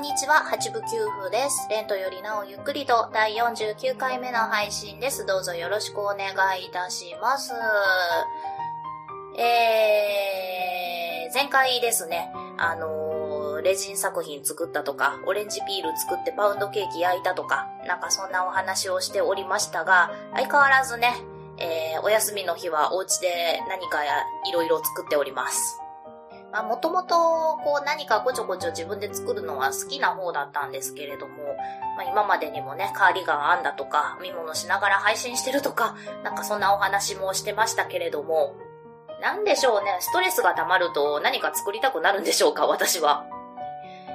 んにちは、八部九夫です。レントよりなおゆっくりと第49回目の配信です。どうぞよろしくお願いいたします。えー、前回ですね、あのーレジン作品作ったとか、オレンジピール作ってパウンドケーキ焼いたとか、なんかそんなお話をしておりましたが、相変わらずね、えー、お休みの日はお家で何かやいろいろ作っております。まあ、もともと、こう、何かこちょこちょ自分で作るのは好きな方だったんですけれども、まあ、今までにもね、カーディガン編んだとか、編み物しながら配信してるとか、なんかそんなお話もしてましたけれども、なんでしょうね、ストレスが溜まると何か作りたくなるんでしょうか、私は。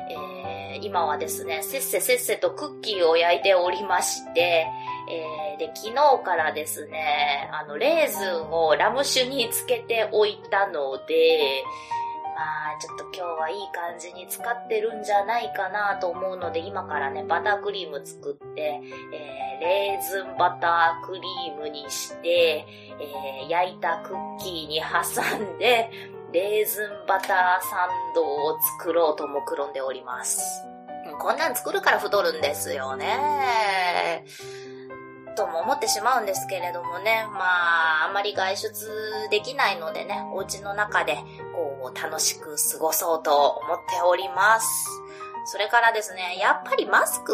えー、今はですね、せっせせっせとクッキーを焼いておりまして、えー、で、昨日からですね、あの、レーズンをラム酒につけておいたので、まあ、ちょっと今日はいい感じに使ってるんじゃないかなと思うので、今からね、バタークリーム作って、えー、レーズンバタークリームにして、えー、焼いたクッキーに挟んで、レーズンバターサンドを作ろうと目論んでおります。こんなん作るから太るんですよね。とも思ってしまうんですけれどもね、まあ、あまり外出できないのでね、お家の中で、こう、楽しく過ごそうと思っております。それからですね、やっぱりマスク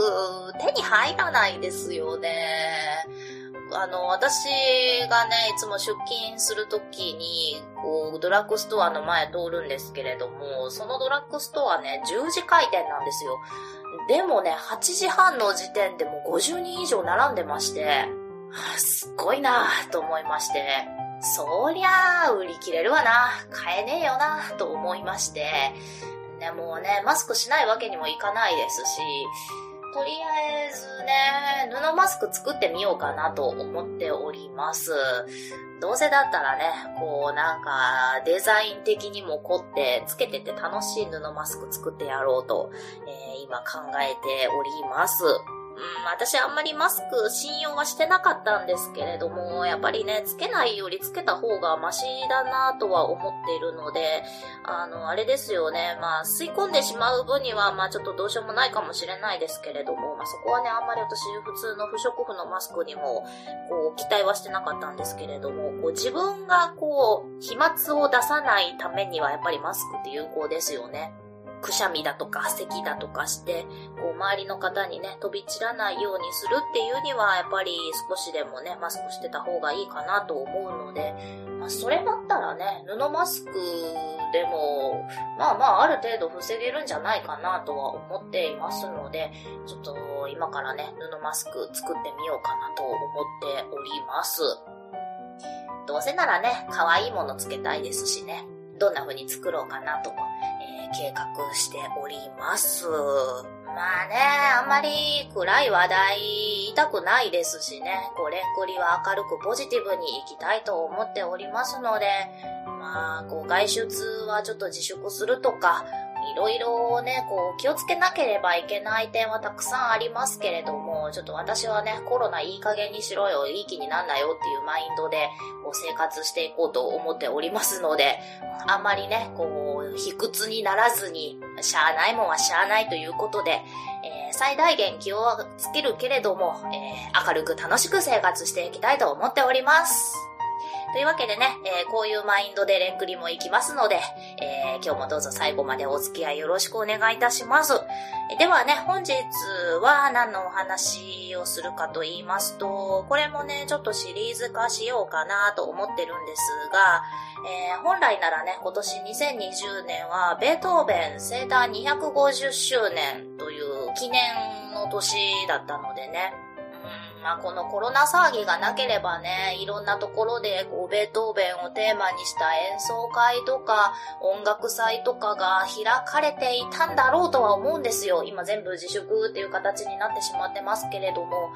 手に入らないですよね。あの、私がね、いつも出勤するときに、こう、ドラッグストアの前通るんですけれども、そのドラッグストアね、10時開店なんですよ。でもね、8時半の時点でもう50人以上並んでまして、すっごいなぁと思いまして、そりゃあ、売り切れるわな。買えねえよな、と思いまして。ね、もうね、マスクしないわけにもいかないですし、とりあえずね、布マスク作ってみようかなと思っております。どうせだったらね、こうなんかデザイン的にも凝ってつけてて楽しい布マスク作ってやろうと、えー今考えております。うん、私あんまりマスク信用はしてなかったんですけれども、やっぱりね、つけないよりつけた方がマシだなとは思っているので、あの、あれですよね、まあ、吸い込んでしまう分には、まあ、ちょっとどうしようもないかもしれないですけれども、まあ、そこはね、あんまり私、普通の不織布のマスクにも、こう、期待はしてなかったんですけれども、こう、自分がこう、飛沫を出さないためには、やっぱりマスクって有効ですよね。くしゃみだとか咳だとかして、こう周りの方にね、飛び散らないようにするっていうには、やっぱり少しでもね、マスクしてた方がいいかなと思うので、まあそれだったらね、布マスクでも、まあまあある程度防げるんじゃないかなとは思っていますので、ちょっと今からね、布マスク作ってみようかなと思っております。どうせならね、可愛いものつけたいですしね、どんな風に作ろうかなと、えー計画しております。まあね、あんまり暗い話題言いたくないですしね、こう、レンクリは明るくポジティブに行きたいと思っておりますので、まあ、こう、外出はちょっと自粛するとか、いろいろね、こう、気をつけなければいけない点はたくさんありますけれども、ちょっと私はね、コロナいい加減にしろよ、いい気になんなよっていうマインドで、こう、生活していこうと思っておりますので、あんまりね、こう、卑屈にならずに、しゃあないもんはしゃあないということで、えー最大限気をつけるけれども、えー明るく楽しく生活していきたいと思っております。というわけでね、えーこういうマインドでレンクリも行きますので、えー今日もどうぞ最後までお付き合いよろしくお願いいたします。ではね、本日は何のお話をするかと言いますと、これもね、ちょっとシリーズ化しようかなと思ってるんですが、えー本来ならね、今年2020年はベートーベン生誕250周年という記念の年だったのでね、まあ、このコロナ騒ぎがなければね、いろんなところでこうベートーベンをテーマにした演奏会とか音楽祭とかが開かれていたんだろうとは思うんですよ。今全部自粛っていう形になってしまってますけれども。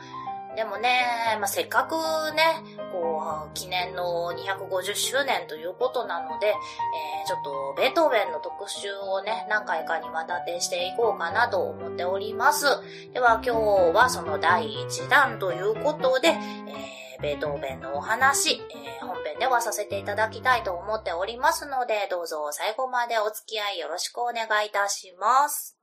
でもね、まあ、せっかくね、こう、記念の250周年ということなので、えー、ちょっと、ベートーベンの特集をね、何回かにわたってしていこうかなと思っております。では、今日はその第1弾ということで、えー、ベートーベンのお話、えー、本編ではさせていただきたいと思っておりますので、どうぞ最後までお付き合いよろしくお願いいたします。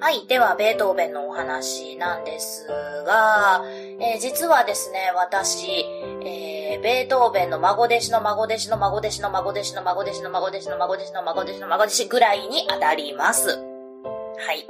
はい。では、ベートーベンのお話なんですが、えー、実はですね、私、えー、ベートーベンの孫弟子の孫弟子の孫弟子の孫弟子の孫弟子の孫弟子の孫弟子の孫弟子の孫弟子ぐらいに当たります。はい。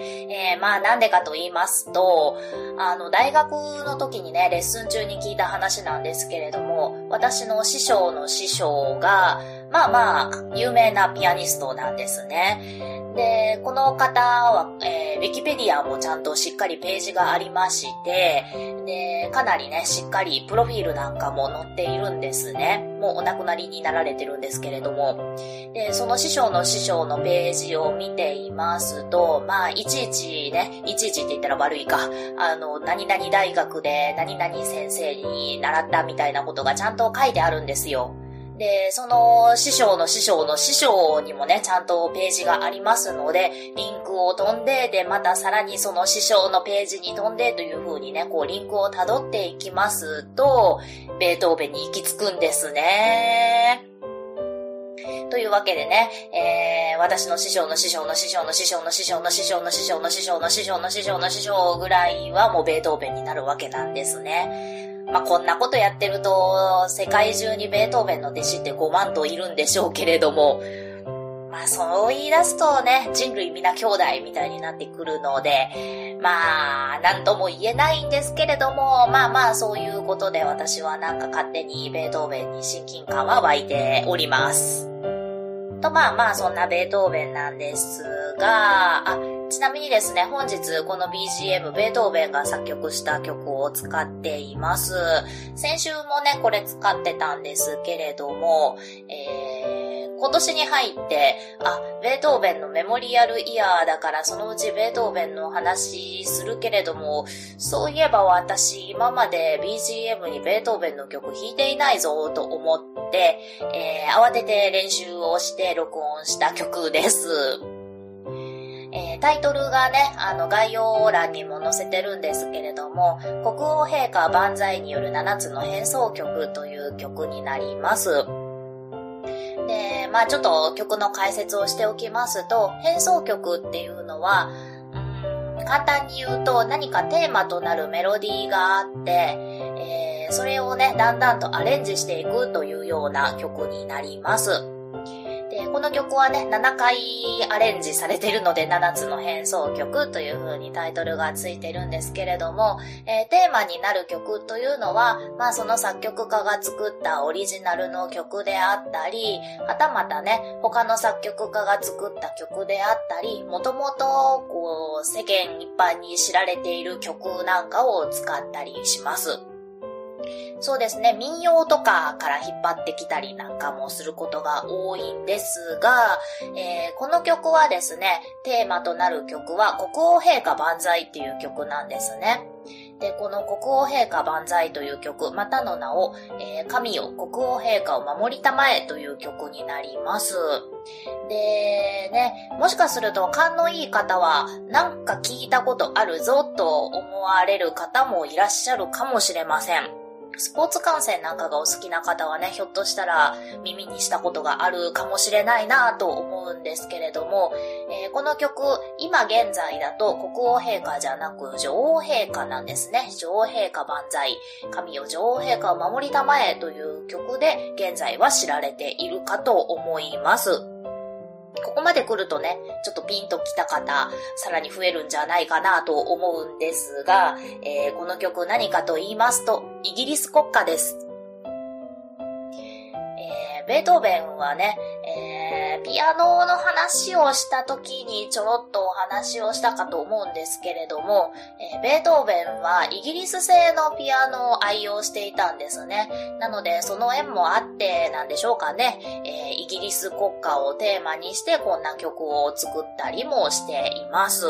えー、まあなんでかと言いますと、あの、大学の時にね、レッスン中に聞いた話なんですけれども、私の師匠の師匠が、まあまあ、有名なピアニストなんですね。で、この方は、えー、ウィキペディアもちゃんとしっかりページがありまして、で、かなりね、しっかりプロフィールなんかも載っているんですね。もうお亡くなりになられてるんですけれども。で、その師匠の師匠のページを見ていますと、まあ、いちいちね、いちいちって言ったら悪いか、あの、何々大学で何々先生に習ったみたいなことがちゃんと書いてあるんですよ。で、その師匠の師匠の師匠にもね、ちゃんとページがありますので、リンクを飛んで、で、またさらにその師匠のページに飛んでという風にね、こうリンクを辿っていきますと、ベートーベンに行き着くんですね。というわけでね、えー、私の師匠の師匠の師匠の師匠の師匠の師匠の師匠の師匠の師匠の師匠の師匠ぐらいはもうベートーベンになるわけなんですね。まあ、こんなことやってると、世界中にベートーベンの弟子って5万といるんでしょうけれども、まあ、そう言い出すとね、人類皆兄弟みたいになってくるので、まあ、なんとも言えないんですけれども、まあまあ、そういうことで私はなんか勝手にベートーベンに親近感は湧いております。と、まあまあ、そんなベートーベンなんですが、あ、ちなみにですね、本日この BGM、ベートーベンが作曲した曲を使っています。先週もね、これ使ってたんですけれども、えー、今年に入って、あ、ベートーベンのメモリアルイヤーだからそのうちベートーベンの話するけれども、そういえば私今まで BGM にベートーベンの曲弾いていないぞと思って、えー、慌てて練習をして録音した曲です。タイトルがね、あの概要欄にも載せてるんですけれども、国王陛下万歳による7つの変奏曲という曲になります。で、まあちょっと曲の解説をしておきますと、変奏曲っていうのは、うん、簡単に言うと何かテーマとなるメロディーがあって、えー、それをね、だんだんとアレンジしていくというような曲になります。この曲はね、7回アレンジされているので、7つの変奏曲という風にタイトルがついてるんですけれども、えー、テーマになる曲というのは、まあその作曲家が作ったオリジナルの曲であったり、はたまたね、他の作曲家が作った曲であったり、もともと、こう、世間一般に知られている曲なんかを使ったりします。そうですね、民謡とかから引っ張ってきたりなんかもすることが多いんですが、えー、この曲はですね、テーマとなる曲は国王陛下万歳っていう曲なんですね。で、この国王陛下万歳という曲、またの名を、えー、神よ国王陛下を守りたまえという曲になります。で、ね、もしかすると勘のいい方は、なんか聞いたことあるぞと思われる方もいらっしゃるかもしれません。スポーツ観戦なんかがお好きな方はね、ひょっとしたら耳にしたことがあるかもしれないなと思うんですけれども、えー、この曲、今現在だと国王陛下じゃなく女王陛下なんですね。女王陛下万歳、神よ女王陛下を守りたまえという曲で現在は知られているかと思います。ここまで来るとね、ちょっとピンと来た方、さらに増えるんじゃないかなと思うんですが、えー、この曲何かと言いますと、イギリス国歌です。えー、ベートーベンはね、ピアノの話をした時にちょろっとお話をしたかと思うんですけれども、えー、ベートーベンはイギリス製のピアノを愛用していたんですね。なので、その縁もあってなんでしょうかね、えー、イギリス国歌をテーマにしてこんな曲を作ったりもしています。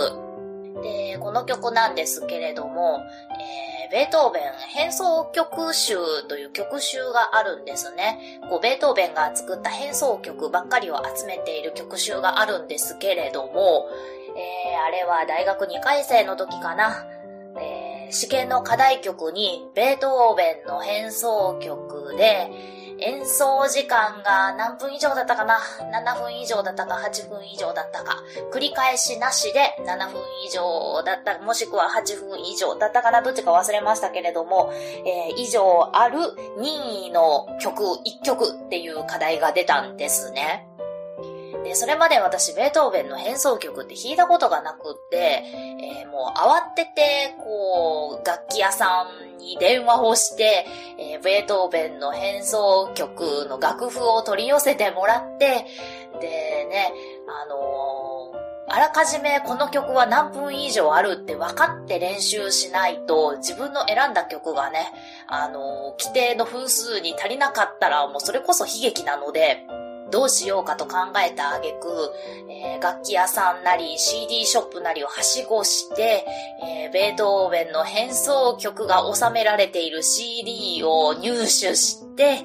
で、この曲なんですけれども、えー、ベートーベン変奏曲集という曲集があるんですね。こう、ベートーベンが作った変奏曲ばっかりを集めている曲集があるんですけれども、えー、あれは大学2回生の時かな。えー、試験の課題曲にベートーベンの変奏曲で、演奏時間が何分以上だったかな ?7 分以上だったか8分以上だったか。繰り返しなしで7分以上だった、もしくは8分以上だったかな？どっちか忘れましたけれども、えー、以上ある任意の曲1曲っていう課題が出たんですね。で、それまで私、ベートーベンの変奏曲って弾いたことがなくって、えー、もう慌てて、こう、楽器屋さんに電話をして、えー、ベートーベンの変奏曲の楽譜を取り寄せてもらって、でね、あのーあらかじめこの曲は何分以上あるって分かって練習しないと自分の選んだ曲がね、あの規定の分数に足りなかったらもうそれこそ悲劇なので、どうしようかと考えた挙句、えー、楽器屋さんなり CD ショップなりをはしごして、えー、ベートーベンの変奏曲が収められている CD を入手して、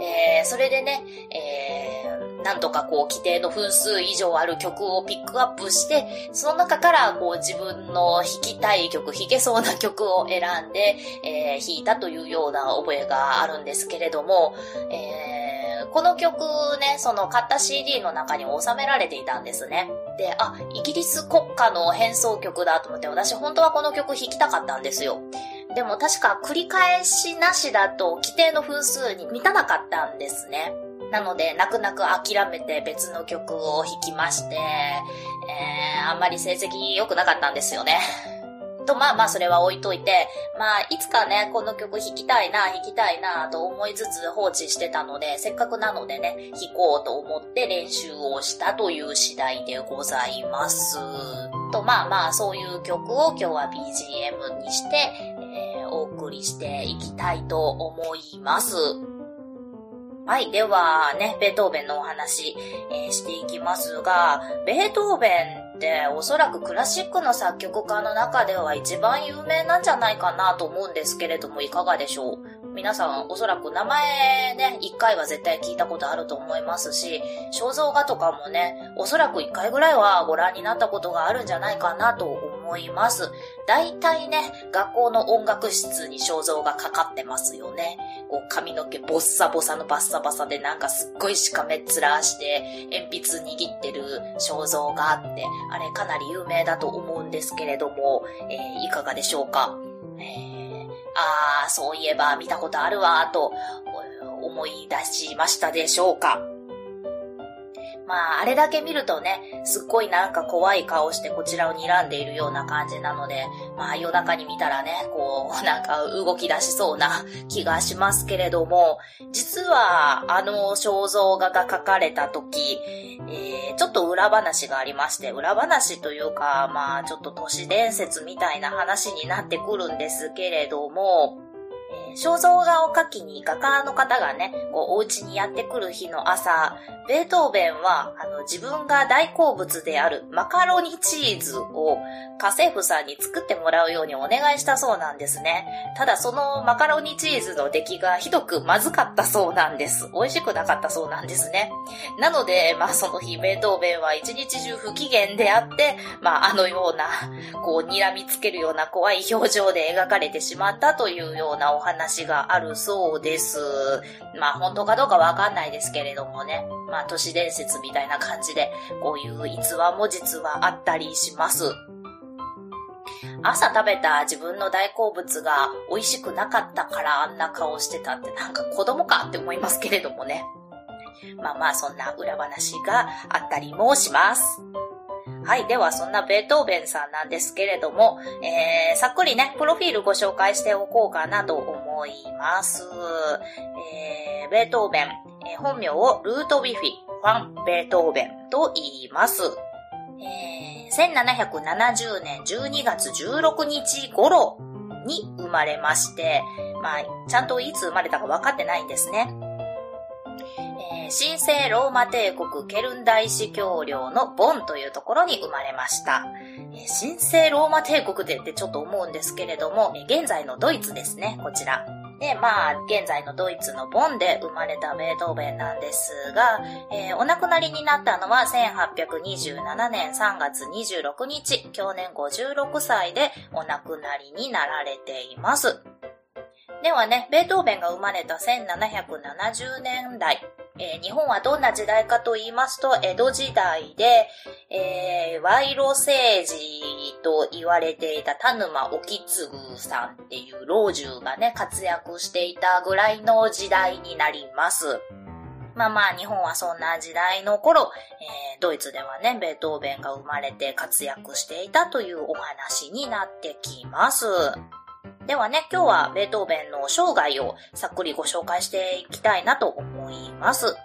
えー、それでね、えー、なんとかこう規定の分数以上ある曲をピックアップして、その中からこう自分の弾きたい曲、弾けそうな曲を選んで、えー、弾いたというような覚えがあるんですけれども、えーこの曲ね、その買った CD の中に収められていたんですね。で、あ、イギリス国歌の変奏曲だと思って、私本当はこの曲弾きたかったんですよ。でも確か繰り返しなしだと規定の分数に満たなかったんですね。なので、泣く泣く諦めて別の曲を弾きまして、えー、あんまり成績良くなかったんですよね。と、まあまあそれは置いといて、まあいつかね、この曲弾きたいな、弾きたいなと思いつつ放置してたので、せっかくなのでね、弾こうと思って練習をしたという次第でございます。と、まあまあそういう曲を今日は BGM にして、えー、お送りしていきたいと思います。はい。ではね、ベートーベンのお話、えー、していきますが、ベートーベンっておそらくクラシックの作曲家の中では一番有名なんじゃないかなと思うんですけれどもいかがでしょう？皆さんおそらく名前ね、一回は絶対聞いたことあると思いますし、肖像画とかもね、おそらく一回ぐらいはご覧になったことがあるんじゃないかなと思います。大体ね、学校の音楽室に肖像がかかってますよね。こう髪の毛ボッサボサのバッサバサでなんかすっごいしかめっ面して鉛筆握ってる肖像があって、あれかなり有名だと思うんですけれども、えー、いかがでしょうか？えー、ああ、そういえば見たことあるわ、と思い出しましたでしょうか。まあ、あれだけ見るとね、すっごいなんか怖い顔してこちらを睨んでいるような感じなので、まあ夜中に見たらね、こう、なんか動き出しそうな気がしますけれども、実はあの肖像画が描かれた時、えー、ちょっと裏話がありまして、裏話というか、まあちょっと都市伝説みたいな話になってくるんですけれども、肖像画を描きに画家の方がね、こうお家にやってくる日の朝、ベートーベンは、あの、自分が大好物であるマカロニチーズを家政婦さんに作ってもらうようにお願いしたそうなんですね。ただそのマカロニチーズの出来がひどくまずかったそうなんです。美味しくなかったそうなんですね。なので、まあその日、ベートーベンは一日中不機嫌であって、まああのような、こう、睨みつけるような怖い表情で描かれてしまったというようなお話話があるそうです。まあ本当かどうかわかんないですけれどもね。まあ都市伝説みたいな感じで、こういう逸話も実はあったりします。朝食べた自分の大好物が美味しくなかったからあんな顔してたってなんか子供かって思いますけれどもね。まあまあそんな裏話があったりもします。はい。では、そんなベートーベンさんなんですけれども、えー、さっくりね、プロフィールご紹介しておこうかなと思思います。えー、ベートーベン、えー、本名をルートビフィ、ファン・ベートーベンと言います。えー、1770年12月16日頃に生まれまして、まあ、ちゃんといつ生まれたか分かってないんですね。えー、神聖ローマ帝国ケルン大司教領のボンというところに生まれました。えー、神聖ローマ帝国でってちょっと思うんですけれども、えー、現在のドイツですね、こちら。で、まあ、現在のドイツのボンで生まれたベートーベンなんですが、えー、お亡くなりになったのは1827年3月26日、去年56歳でお亡くなりになられています。ではね、ベートーベンが生まれた1770年代、えー、日本はどんな時代かと言いますと、江戸時代で、えー、賄賂政治と言われていた田沼沖継さんっていう老中がね、活躍していたぐらいの時代になります。まあまあ、日本はそんな時代の頃、えー、ドイツではね、ベートーベンが生まれて活躍していたというお話になってきます。ではね、今日はベートーベンの生涯をさっくりご紹介していきたいなと思います。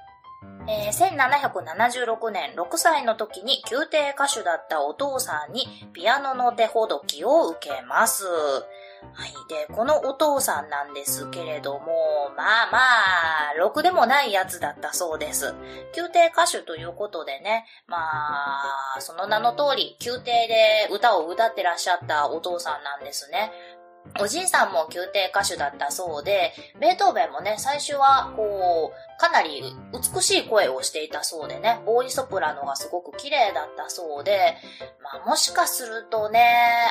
えー、1776年6歳の時に宮廷歌手だったお父さんにピアノの手ほどきを受けます。はい。で、このお父さんなんですけれども、まあまあ、ろくでもないやつだったそうです。宮廷歌手ということでね、まあ、その名の通り、宮廷で歌を歌ってらっしゃったお父さんなんですね。おじいさんも宮廷歌手だったそうで、ベートーベンもね、最初は、こう、かなり美しい声をしていたそうでね、ボーイソプラノがすごく綺麗だったそうで、まあもしかするとね、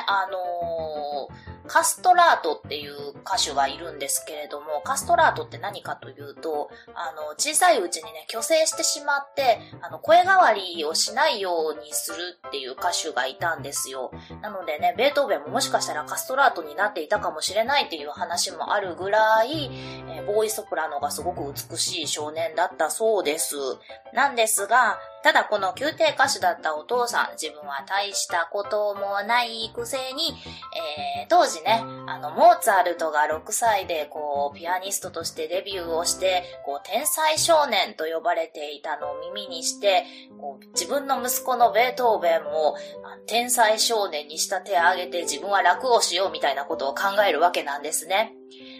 あのーカストラートっていう歌手がいるんですけれども、カストラートって何かというと、あの、小さいうちにね、虚勢してしまって、あの、声変わりをしないようにするっていう歌手がいたんですよ。なのでね、ベートーベンももしかしたらカストラートになっていたかもしれないっていう話もあるぐらい、えー、ボーイソプラノがすごく美しい少年だったそうです。なんですが、ただこの宮廷歌手だったお父さん、自分は大したこともないくせに、えー、当時ね、あの、モーツァルトが6歳で、こう、ピアニストとしてデビューをして、こう、天才少年と呼ばれていたのを耳にして、こう自分の息子のベートーベンも、天才少年に仕立て上げて自分は楽をしようみたいなことを考えるわけなんですね。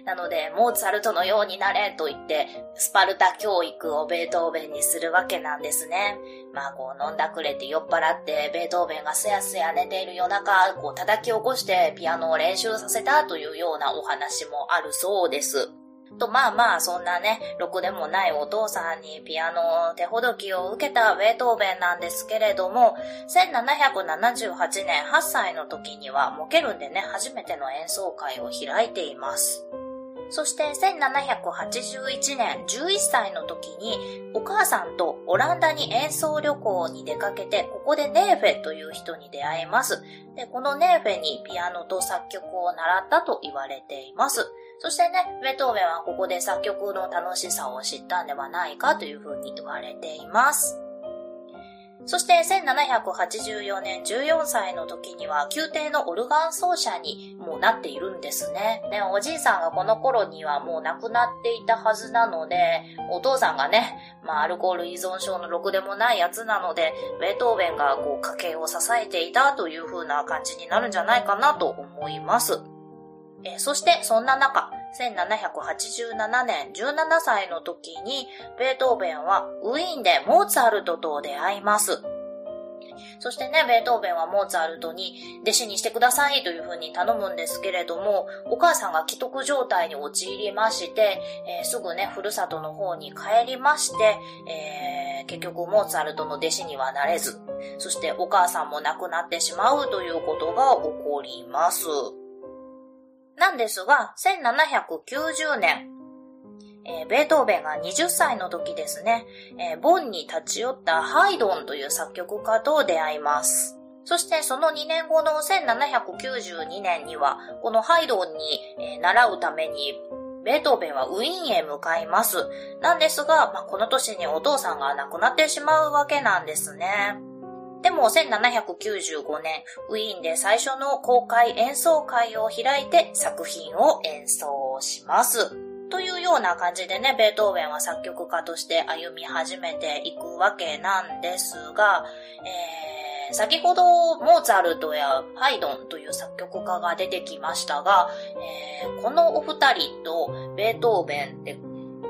なので、モーツァルトのようになれと言って、スパルタ教育をベートーベンにするわけなんですね。まあ、こう、飲んだくれて酔っ払って、ベートーベンがすやすや寝ている夜中、こう、叩き起こしてピアノを練習させたというようなお話もあるそうです。と、まあまあ、そんなね、ろくでもないお父さんにピアノ手ほどきを受けたベートーベンなんですけれども、1778年8歳の時には、モケルンでね、初めての演奏会を開いています。そして1781年11歳の時にお母さんとオランダに演奏旅行に出かけてここでネーフェという人に出会います。で、このネーフェにピアノと作曲を習ったと言われています。そしてね、ベトーベンはここで作曲の楽しさを知ったんではないかというふうに言われています。そして1784年14歳の時には宮廷のオルガン奏者にもうなっているんですね。ね、おじいさんがこの頃にはもう亡くなっていたはずなので、お父さんがね、まあアルコール依存症のろくでもないやつなので、ベートーベンがこう家計を支えていたという風な感じになるんじゃないかなと思います。えそしてそんな中、1787年17歳の時に、ベートーベンはウィーンでモーツァルトと出会います。そしてね、ベートーベンはモーツァルトに弟子にしてくださいというふうに頼むんですけれども、お母さんが既得状態に陥りまして、えー、すぐね、ふるさとの方に帰りまして、えー、結局モーツァルトの弟子にはなれず、そしてお母さんも亡くなってしまうということが起こります。なんですが、1790年、えー、ベートーベンが20歳の時ですね、えー、ボンに立ち寄ったハイドンという作曲家と出会います。そしてその2年後の1792年には、このハイドンに、えー、習うために、ベートーベンはウィーンへ向かいます。なんですが、まあ、この年にお父さんが亡くなってしまうわけなんですね。でも1795年、ウィーンで最初の公開演奏会を開いて作品を演奏します。というような感じでね、ベートーベンは作曲家として歩み始めていくわけなんですが、えー、先ほどモーツァルトやハイドンという作曲家が出てきましたが、えー、このお二人とベートーベンって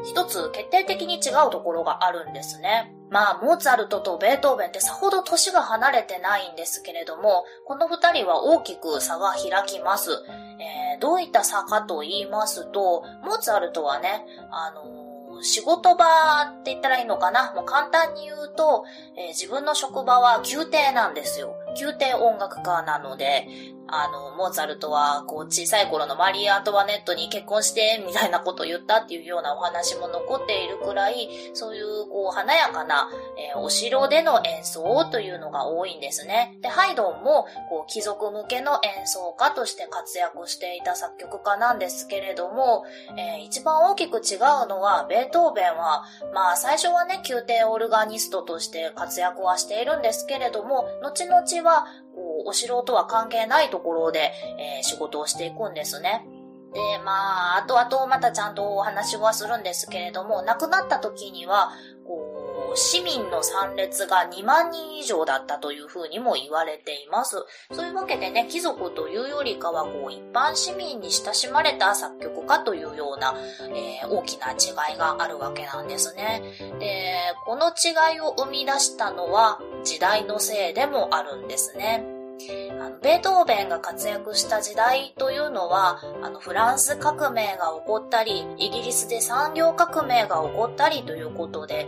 一つ決定的に違うところがあるんですね。まあ、モーツァルトとベートーベンってさほど年が離れてないんですけれども、この二人は大きく差が開きます。えー、どういった差かと言いますと、モーツァルトはね、あのー、仕事場って言ったらいいのかな？もう簡単に言うと、えー、自分の職場は宮廷なんですよ。宮廷音楽家なので、あの、モーツァルトは、こう、小さい頃のマリー・アントワネットに結婚して、みたいなことを言ったっていうようなお話も残っているくらい、そういう、こう、華やかな、えー、お城での演奏というのが多いんですね。で、ハイドンも、こう、貴族向けの演奏家として活躍していた作曲家なんですけれども、えー、一番大きく違うのは、ベートーベンは、まあ、最初はね、宮廷オルガニストとして活躍はしているんですけれども、後々は、お城とは関係ないところで、えー、仕事をしていくんですね。で、まあ、後々またちゃんとお話はするんですけれども、亡くなった時には、こう、市民の参列が2万人以上だったというふうにも言われています。そういうわけでね、貴族というよりかは、こう、一般市民に親しまれた作曲家というような、えー、大きな違いがあるわけなんですね。で、この違いを生み出したのは、時代のせいでもあるんですね。あのベートーベンが活躍した時代というのは、あの、フランス革命が起こったり、イギリスで産業革命が起こったりということで、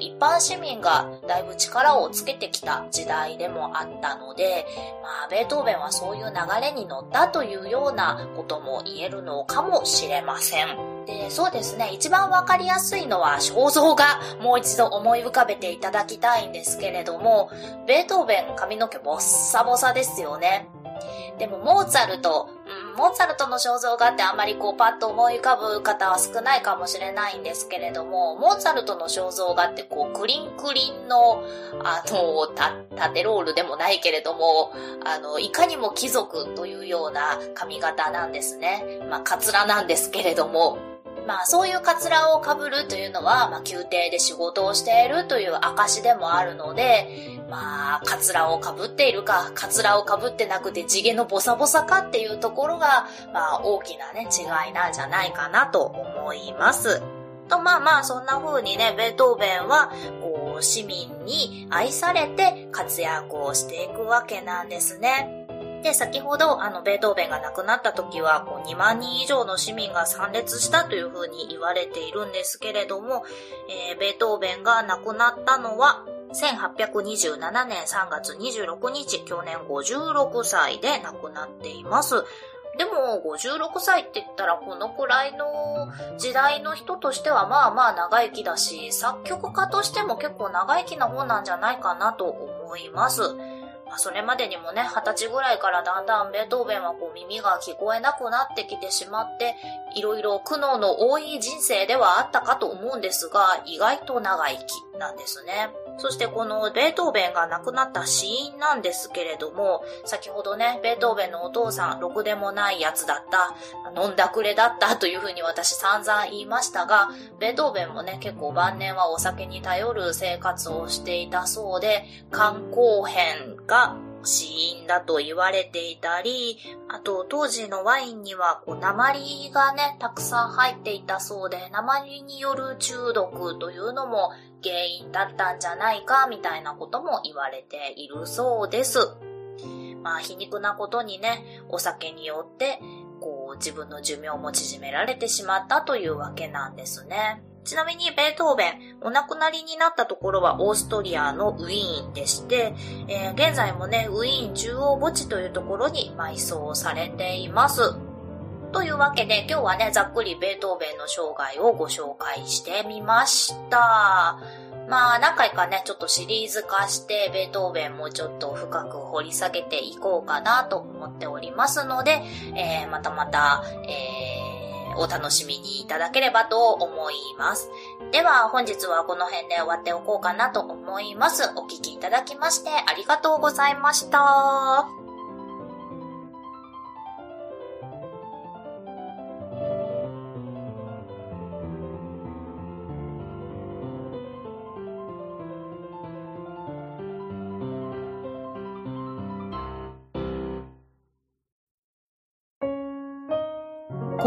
一般市民がだいぶ力をつけてきた時代でもあったので、まあ、ベートーベンはそういう流れに乗ったというようなことも言えるのかもしれません。で、そうですね。一番わかりやすいのは肖像画、もう一度思い浮かべていただきたいんですけれども、ベートーベン髪の毛ボッサボサですよね。でも、モーツァルト、モーツァルトの肖像画ってあんまりこうパッと思い浮かぶ方は少ないかもしれないんですけれども、モーツァルトの肖像画ってこうクリンクリンの、あの、タテロールでもないけれども、あの、いかにも貴族というような髪型なんですね。まあ、カツラなんですけれども、まあそういうカツラをかぶるというのは、まあ宮廷で仕事をしているという証でもあるので、まあ、カツラをかぶっているか、カツラをかぶってなくて地毛のボサボサかっていうところが、まあ大きなね、違いなんじゃないかなと思います。と、まあまあ、そんな風にね、ベートーベンは、こう、市民に愛されて活躍をしていくわけなんですね。で、先ほど、あの、ベートーベンが亡くなった時は、こう2万人以上の市民が参列したというふうに言われているんですけれども、えー、ベートーベンが亡くなったのは、1827年3月26日、去年56歳で亡くなっています。でも、56歳って言ったらこのくらいの時代の人としてはまあまあ長生きだし、作曲家としても結構長生きな方なんじゃないかなと思います。まあ、それまでにもね、二十歳ぐらいからだんだんベートーベンはこう耳が聞こえなくなってきてしまって、いろいろ苦悩の多い人生ではあったかと思うんですが、意外と長生きなんですね。そしてこのベートーベンが亡くなった死因なんですけれども、先ほどね、ベートーベンのお父さん、ろくでもないやつだった、飲んだくれだったというふうに私散々言いましたが、ベートーベンもね、結構晩年はお酒に頼る生活をしていたそうで、肝硬変が死因だと言われていたり、あと当時のワインにはこう鉛がね、たくさん入っていたそうで、鉛による中毒というのも原因だったんじゃないかみたいなことも言われているそうです。まあ皮肉なことにね、お酒によってこう自分の寿命も縮められてしまったというわけなんですね。ちなみにベートーベン、お亡くなりになったところはオーストリアのウィーンでして、えー、現在もね、ウィーン中央墓地というところに埋葬されています。というわけで今日はね、ざっくりベートーベンの生涯をご紹介してみました。まあ何回かね、ちょっとシリーズ化してベートーベンもちょっと深く掘り下げていこうかなと思っておりますので、えー、またまた、えー、お楽しみにいただければと思います。では本日はこの辺で終わっておこうかなと思います。お聴きいただきましてありがとうございました。